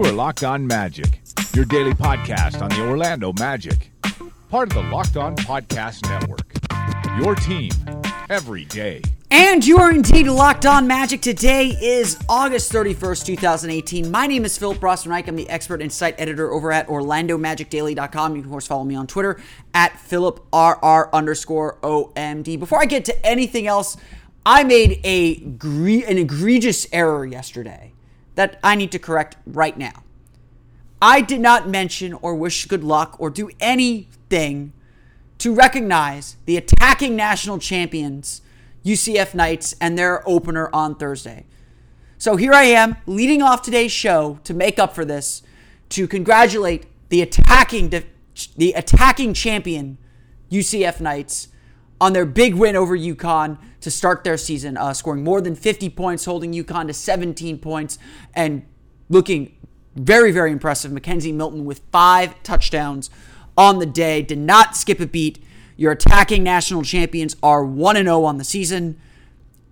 You are Locked On Magic, your daily podcast on the Orlando Magic, part of the Locked On Podcast Network. Your team every day. And you are indeed locked on magic. Today is August 31st, 2018. My name is Philip Rossman-Reich. I'm the expert and site editor over at OrlandoMagicDaily.com. You can, of course, follow me on Twitter at PhilipRR underscore OMD. Before I get to anything else, I made a an egregious error yesterday that I need to correct right now. I did not mention or wish good luck or do anything to recognize the attacking national champions, UCF Knights, and their opener on Thursday. So here I am, leading off today's show to make up for this, to congratulate the attacking the attacking champion UCF Knights on their big win over UConn to start their season, uh, scoring more than 50 points, holding UConn to 17 points, and looking very, very impressive. McKenzie Milton with five touchdowns on the day, did not skip a beat. Your attacking national champions are 1 0 on the season.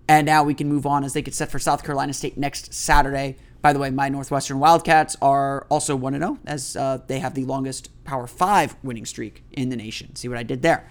And now we can move on as they get set for South Carolina State next Saturday. By the way, my Northwestern Wildcats are also 1 0 as uh, they have the longest Power 5 winning streak in the nation. See what I did there?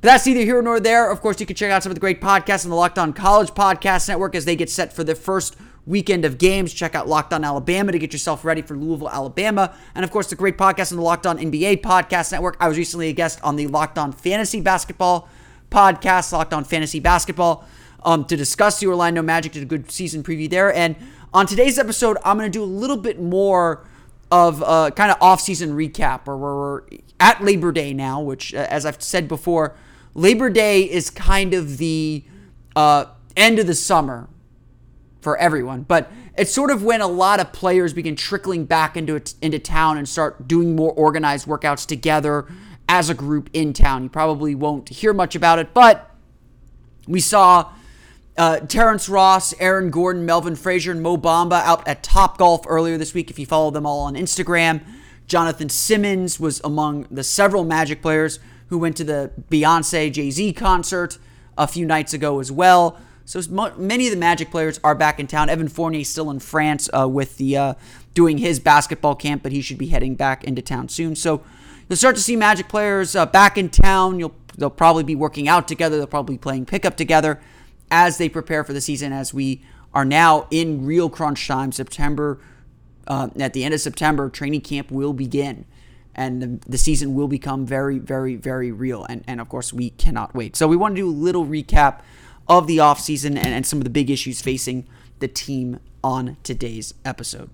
But that's neither here nor there. Of course, you can check out some of the great podcasts on the Locked On College Podcast Network as they get set for their first weekend of games. Check out Locked On Alabama to get yourself ready for Louisville, Alabama. And of course, the great podcast on the Locked On NBA Podcast Network. I was recently a guest on the Locked On Fantasy Basketball Podcast, Locked On Fantasy Basketball, um, to discuss the Orlando Magic. Did a good season preview there. And on today's episode, I'm going to do a little bit more of a kind of off-season recap, where we're at Labor Day now, which, uh, as I've said before, Labor Day is kind of the uh, end of the summer for everyone. But it's sort of when a lot of players begin trickling back into into town and start doing more organized workouts together as a group in town. You probably won't hear much about it, but we saw uh, Terrence Ross, Aaron Gordon, Melvin Frazier, and Mo Bamba out at Top Golf earlier this week. If you follow them all on Instagram, Jonathan Simmons was among the several Magic players who went to the Beyonce Jay Z concert a few nights ago as well. So many of the Magic players are back in town. Evan Fournier is still in France uh, with the uh, doing his basketball camp, but he should be heading back into town soon. So you'll start to see Magic players uh, back in town. You'll they'll probably be working out together. They'll probably be playing pickup together as they prepare for the season. As we are now in real crunch time, September. Uh, at the end of September, training camp will begin and the, the, season will become very, very, very real. And, and of course, we cannot wait. So, we want to do a little recap of the offseason and, and some of the big issues facing the team on today's episode.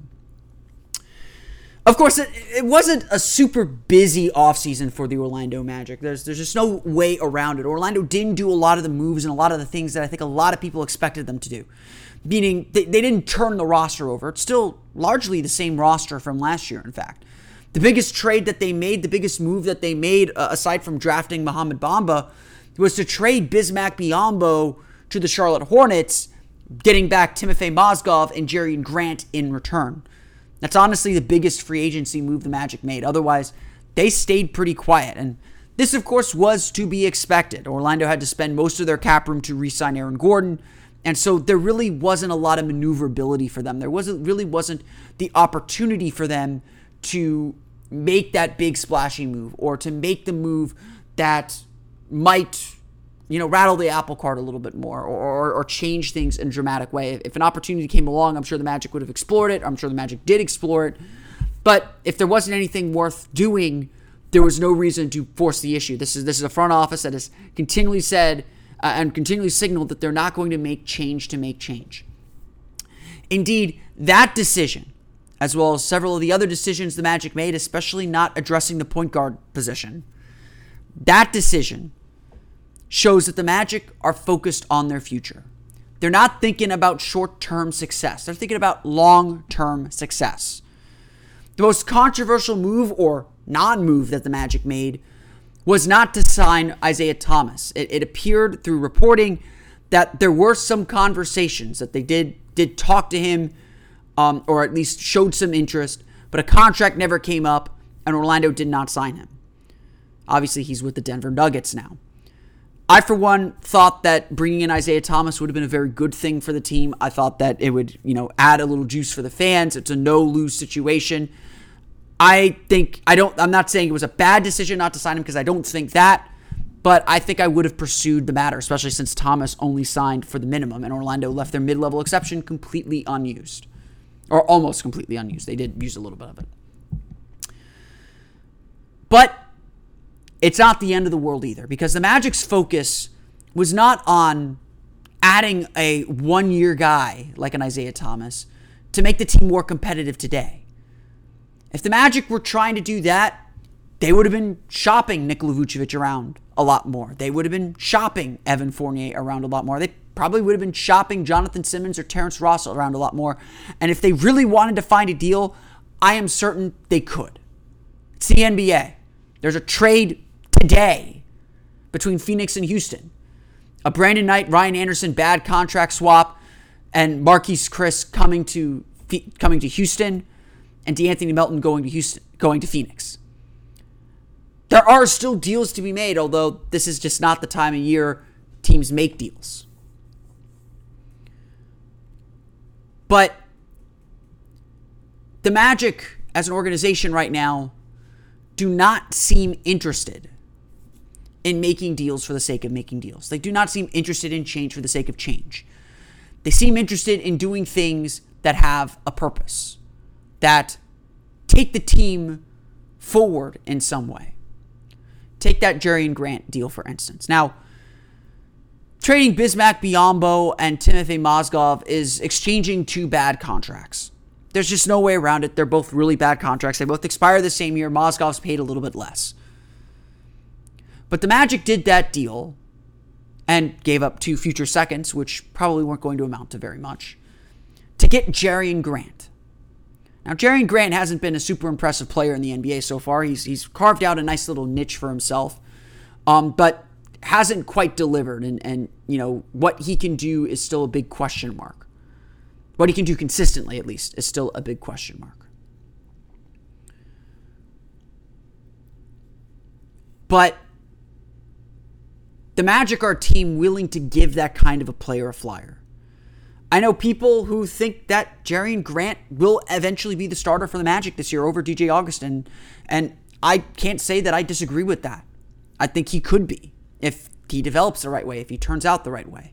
Of course, it, it wasn't a super busy offseason for the Orlando Magic. There's there's just no way around it. Orlando didn't do a lot of the moves and a lot of the things that I think a lot of people expected them to do. Meaning they, they didn't turn the roster over. It's still largely the same roster from last year, in fact. The biggest trade that they made, the biggest move that they made, uh, aside from drafting Mohamed Bamba, was to trade Bismack Biyombo to the Charlotte Hornets, getting back Timofey Mozgov and Jerian Grant in return. That's honestly the biggest free agency move the Magic made. Otherwise, they stayed pretty quiet. And this, of course, was to be expected. Orlando had to spend most of their cap room to re sign Aaron Gordon. And so there really wasn't a lot of maneuverability for them. There wasn't really wasn't the opportunity for them to make that big splashy move or to make the move that might you know, rattle the apple cart a little bit more or, or, change things in a dramatic way. If an opportunity came along, I'm sure the Magic would have explored it. I'm sure the Magic did explore it. But if there wasn't anything worth doing, there was no reason to force the issue. This is this is a front office that has continually said uh, and continually signaled that they're not going to make change to make change. Indeed, that decision, as well as several of the other decisions the Magic made, especially not addressing the point guard position, that decision shows that the Magic are focused on their future. They're not thinking about short term success, they're thinking about long term success. The most controversial move or non move that the Magic made was not to sign Isaiah Thomas. It, it, appeared through reporting that there were some conversations that they did did talk to him, um, or at least showed some interest, but a contract never came up, and Orlando did not sign him. Obviously, he's with the Denver Nuggets now. I, for one, thought that bringing in Isaiah Thomas would have been a very good thing for the team. I thought that it would, you know, add a little juice for the fans. It's a no lose situation. I think, I don't, I'm not saying it was a bad decision not to sign him because I don't think that, but I think I would have pursued the matter, especially since Thomas only signed for the minimum and Orlando left their mid level exception completely unused or almost completely unused. They did use a little bit of it. But it's not the end of the world either because the Magic's focus was not on adding a one year guy like an Isaiah Thomas to make the team more competitive today. If the Magic were trying to do that, they would have been shopping Nikola Vucevic around a lot more. They would have been shopping Evan Fournier around a lot more. They probably would have been shopping Jonathan Simmons or Terrence Ross around a lot more. And if they really wanted to find a deal, I am certain they could. It's the NBA. There's a trade today between Phoenix and Houston. A Brandon Knight, Ryan Anderson bad contract swap, and Marquese Chriss coming to coming to Houston, and De'Anthony Melton going to Houston, going to Phoenix. There are still deals to be made, although this is just not the time of year teams make deals. But the Magic, as an organization right now, do not seem interested in making deals for the sake of making deals. They do not seem interested in change for the sake of change. They seem interested in doing things that have a purpose, that take the team forward in some way. Take that Jerian Grant deal, for instance. Now, trading Bismack Biyombo and Timothy Mozgov is exchanging two bad contracts. There's just no way around it. They're both really bad contracts. They both expire the same year. Mozgov's paid a little bit less. But the Magic did that deal and gave up two future seconds, which probably weren't going to amount to very much, to get Jerian Grant. Now, Jerian Grant hasn't been a super impressive player in the NBA so far. He's, he's carved out a nice little niche for himself, um, but hasn't quite delivered. And, and, you know, what he can do is still a big question mark. What he can do consistently, at least, is still a big question mark. But the Magic are a team willing to give that kind of a player a flyer. I know people who think that Jerian Grant will eventually be the starter for the Magic this year over DJ Augustin, and I can't say that I disagree with that. I think he could be if he develops the right way, if he turns out the right way.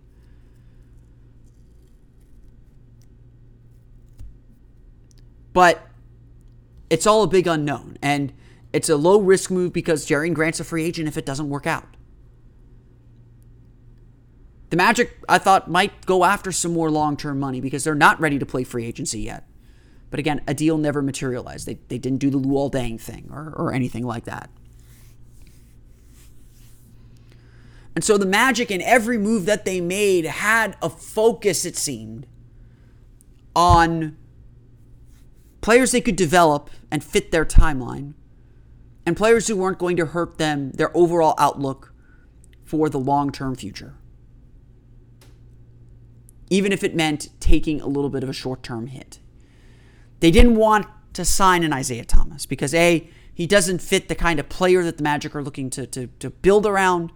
But it's all a big unknown. And it's a low risk move because Jerian Grant's a free agent if it doesn't work out. The Magic, I thought, might go after some more long term money because they're not ready to play free agency yet. But again, a deal never materialized. They, they didn't do the Luol Deng thing or, or anything like that. And so the Magic in every move that they made had a focus, it seemed, on players they could develop and fit their timeline, and players who weren't going to hurt them, their overall outlook for the long term future. Even if it meant taking a little bit of a short term hit. They didn't want to sign an Isaiah Thomas because, A, he doesn't fit the kind of player that the Magic are looking to, to, to build around,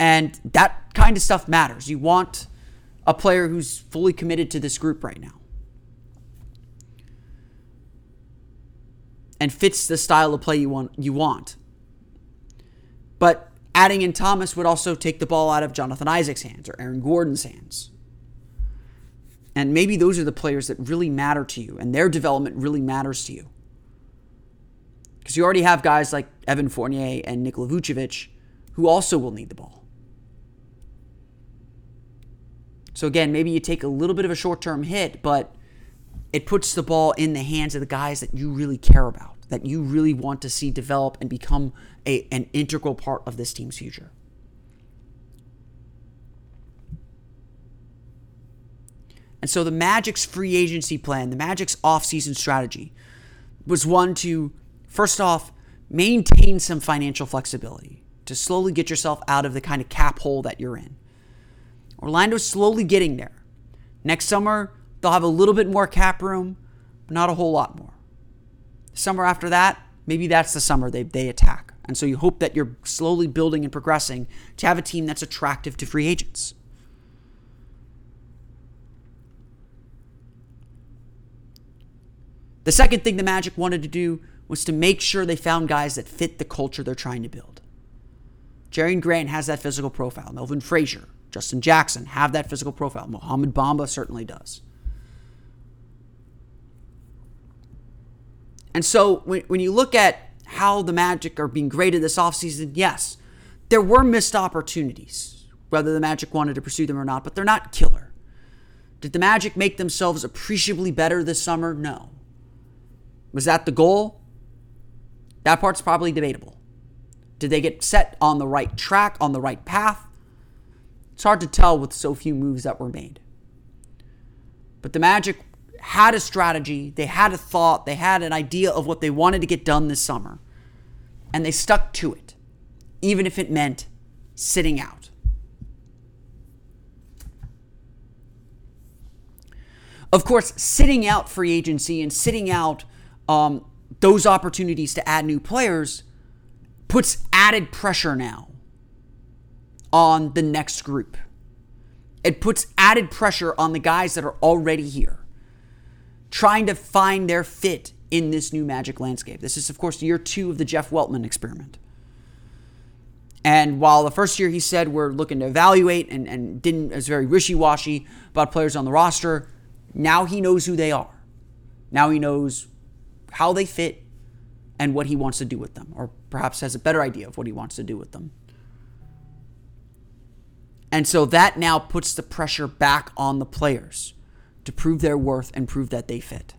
and that kind of stuff matters. You want a player who's fully committed to this group right now. and fits the style of play you want you want. But adding in Thomas would also take the ball out of Jonathan Isaac's hands or Aaron Gordon's hands. And maybe those are the players that really matter to you and their development really matters to you. Because you already have guys like Evan Fournier and Nikola Vucevic who also will need the ball. So again, maybe you take a little bit of a short-term hit, but it puts the ball in the hands of the guys that you really care about, that you really want to see develop and become a, an integral part of this team's future. And so the Magic's free agency plan, the Magic's offseason strategy was one to, first off, maintain some financial flexibility, to slowly get yourself out of the kind of cap hole that you're in. Orlando's slowly getting there. Next summer, They'll have a little bit more cap room, but not a whole lot more. Summer after that, maybe that's the summer they, they attack And so you hope that you're slowly building and progressing to have a team that's attractive to free agents. The second thing the Magic wanted to do was to make sure they found guys that fit the culture they're trying to build. Jerian Grant has that physical profile. Melvin Frazier, Justin Jackson have that physical profile. Mohamed Bamba certainly does. And so when, when you look at how the Magic are being graded this offseason, yes, there were missed opportunities, whether the Magic wanted to pursue them or not, but they're not killer. Did the Magic make themselves appreciably better this summer? No. Was that the goal? That part's probably debatable. Did they get set on the right track, on the right path? It's hard to tell with so few moves that were made. But the Magic had a strategy, they had a thought, they had an idea of what they wanted to get done this summer, and they stuck to it, even if it meant sitting out. Of course, sitting out free agency and sitting out um, those opportunities to add new players puts added pressure now on the next group. It puts added pressure on the guys that are already here, trying to find their fit in this new magic landscape. This is, of course, year two of the Jeff Weltman experiment. And while the first year he said we're looking to evaluate and, and didn't was very wishy-washy about players on the roster, now he knows who they are. Now he knows how they fit and what he wants to do with them, or perhaps has a better idea of what he wants to do with them. And so that now puts the pressure back on the players to prove their worth and prove that they fit.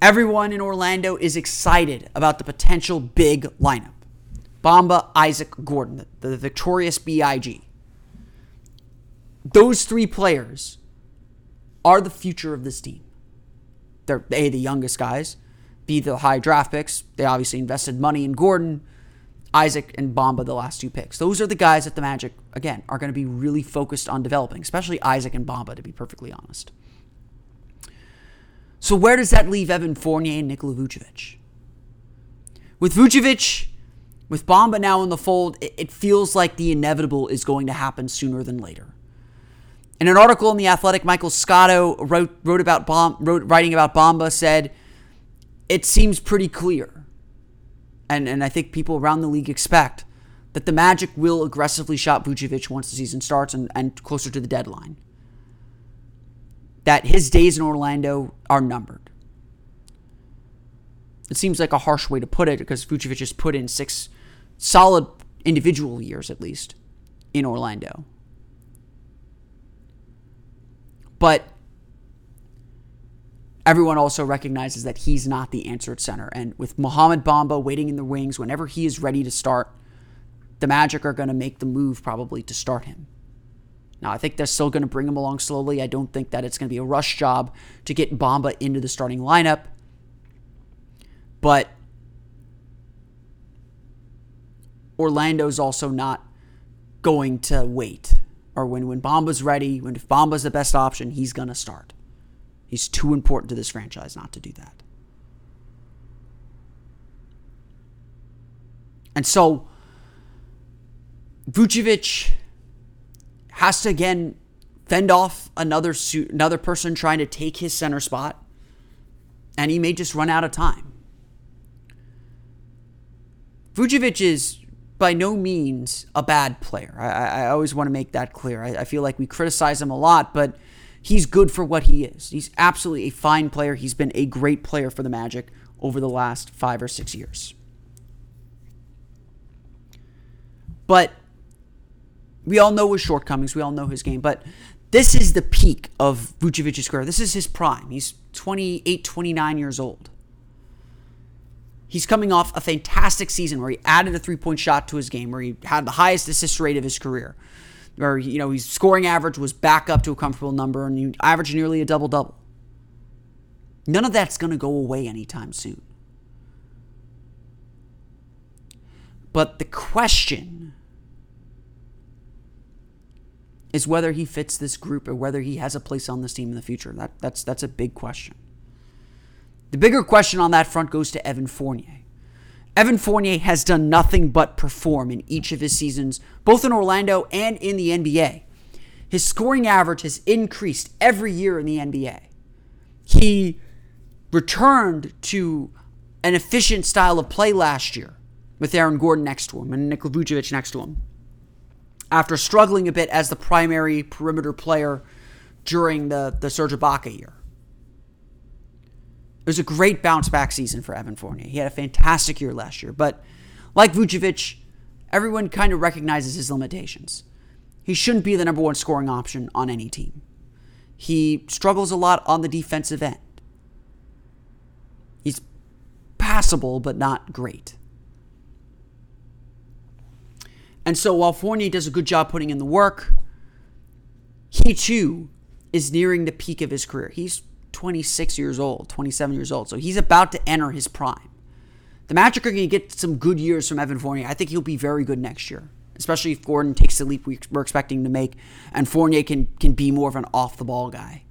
Everyone in Orlando is excited about the potential big lineup Bamba, Isaac, Gordon, the, the victorious BIG. Those three players are the future of this team. They're A, the youngest guys, B, the high draft picks. They obviously invested money in Gordon, Isaac, and Bamba, the last two picks. Those are the guys that the Magic, again, are going to be really focused on developing, especially Isaac and Bamba, to be perfectly honest. So, where does that leave Evan Fournier and Nikola Vucevic? With Vucevic, with Bamba now in the fold, it feels like the inevitable is going to happen sooner than later. In an article in the Athletic, Michael Scotto wrote wrote about Bom, wrote writing about Bamba said it seems pretty clear, and and I think people around the league expect that the Magic will aggressively shop Vucevic once the season starts and, and closer to the deadline. That his days in Orlando are numbered. It seems like a harsh way to put it because Vucevic has put in six solid individual years at least in Orlando. But everyone also recognizes that he's not the answer at center. And with Mohamed Bamba waiting in the wings, whenever he is ready to start, the Magic are going to make the move probably to start him. Now, I think they're still going to bring him along slowly. I don't think that it's going to be a rush job to get Bamba into the starting lineup. But Orlando's also not going to wait or when, when Bamba's ready, when if Bamba's the best option, he's going to start. He's too important to this franchise not to do that. And so Vucevic has to again fend off another suit, another person trying to take his center spot, and he may just run out of time. Vucevic is by no means a bad player. I, I always want to make that clear. I, I, feel like we criticize him a lot, but he's good for what he is. He's absolutely a fine player. He's been a great player for the Magic over the last five or six years. But we all know his shortcomings. We all know his game. But this is the peak of Vucevic's career. This is his prime. He's 28, 29 years old. He's coming off a fantastic season where he added a three point shot to his game, where he had the highest assist rate of his career, where you know his scoring average was back up to a comfortable number, and he averaged nearly a double double. None of that's going to go away anytime soon. But the question is whether he fits this group or whether he has a place on this team in the future. That, that's, that's a big question. The bigger question on that front goes to Evan Fournier. Evan Fournier has done nothing but perform in each of his seasons, both in Orlando and in the NBA. His scoring average has increased every year in the NBA. He returned to an efficient style of play last year with Aaron Gordon next to him and Nikola Vucevic next to him. After struggling a bit as the primary perimeter player during the, the Serge Ibaka year. It was a great bounce back season for Evan Fournier. He had a fantastic year last year, but like Vucevic, everyone kind of recognizes his limitations. He shouldn't be the number one scoring option on any team. He struggles a lot on the defensive end. He's passable, but not great. And so while Fournier does a good job putting in the work, he too is nearing the peak of his career. He's 26 years old, 27 years old. So he's about to enter his prime. The Magic are going to get some good years from Evan Fournier. I think he'll be very good next year, especially if Gordon takes the leap we're expecting to make and Fournier can, can be more of an off the ball guy.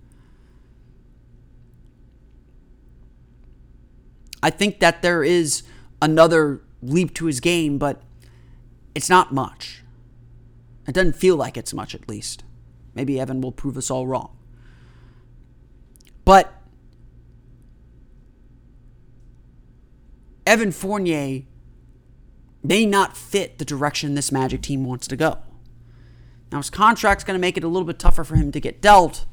I think that there is another leap to his game, but it's not much. It doesn't feel like it's much, at least. Maybe Evan will prove us all wrong. But Evan Fournier may not fit the direction this Magic team wants to go. Now, his contract's going to make it a little bit tougher for him to get dealt,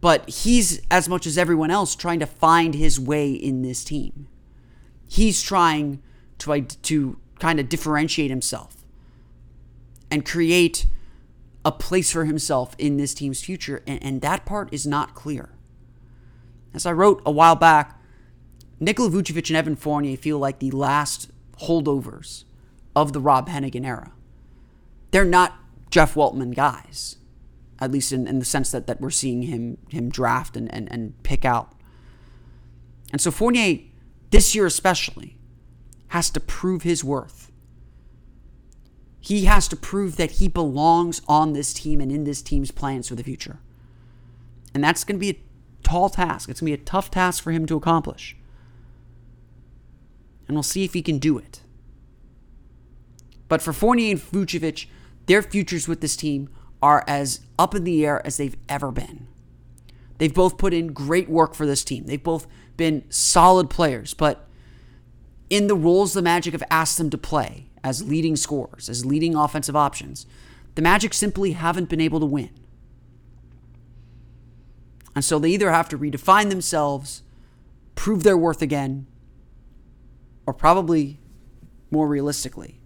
but he's, as much as everyone else, trying to find his way in this team. He's trying to, to kind of differentiate himself and create a place for himself in this team's future, and, and that part is not clear. As I wrote a while back, Nikola Vucevic and Evan Fournier feel like the last holdovers of the Rob Hennigan era. They're not Jeff Weltman guys, at least in, in the sense that, that we're seeing him him draft and, and, and pick out. And so Fournier, this year especially, has to prove his worth. He has to prove that he belongs on this team and in this team's plans for the future. And that's going to be a tall task. It's going to be a tough task for him to accomplish. And we'll see if he can do it. But for Fournier and Vucevic, their futures with this team are as up in the air as they've ever been. They've both put in great work for this team. They've both been solid players, but in the roles the Magic have asked them to play as leading scorers, as leading offensive options, the Magic simply haven't been able to win. And so they either have to redefine themselves, prove their worth again, or probably more realistically,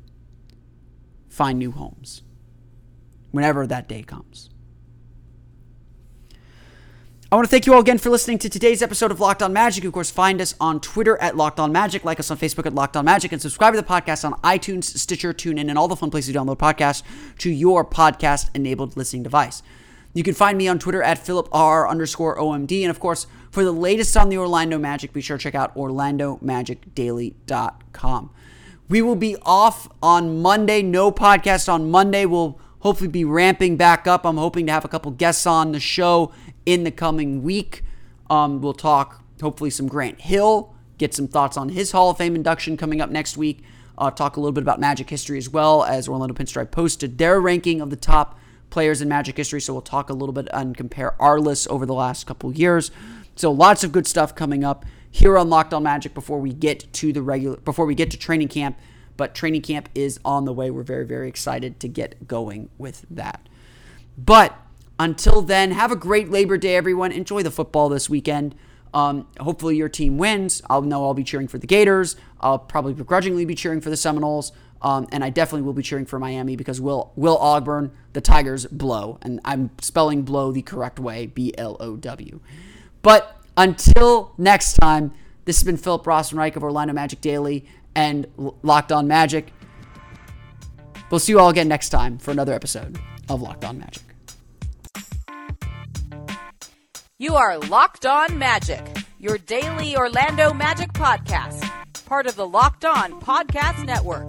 find new homes whenever that day comes. I want to thank you all again for listening to today's episode of Locked On Magic. Of course, find us on Twitter at Locked On Magic, like us on Facebook at Locked On Magic, and subscribe to the podcast on iTunes, Stitcher, TuneIn, and all the fun places you download podcasts to your podcast-enabled listening device. You can find me on Twitter at PhilipR underscore OMD. And of course, for the latest on the Orlando Magic, be sure to check out OrlandoMagicDaily.com. We will be off on Monday. No podcast on Monday. We'll hopefully be ramping back up. I'm hoping to have a couple guests on the show in the coming week. Um, we'll talk hopefully some Grant Hill, get some thoughts on his Hall of Fame induction coming up next week. Uh, talk a little bit about Magic history as well, as Orlando Pinstriped Post their ranking of the top players in Magic history. So we'll talk a little bit and compare our lists over the last couple years. So lots of good stuff coming up here on Locked On Magic before we get to the regular before we get to training camp. But training camp is on the way. We're very very excited to get going with that. But until then, have a great Labor Day, everyone. Enjoy the football this weekend. Um, hopefully your team wins. I'll know I'll be cheering for the Gators. I'll probably begrudgingly be cheering for the Seminoles. Um, and I definitely will be cheering for Miami because Will Will Ogburn, the Tigers blow, and I'm spelling blow the correct way, B L O W. But until next time, this has been Philip Rossman-Reich of Orlando Magic Daily and Locked On Magic. We'll see you all again next time for another episode of Locked On Magic. You are Locked On Magic, your daily Orlando Magic podcast, part of the Locked On Podcast Network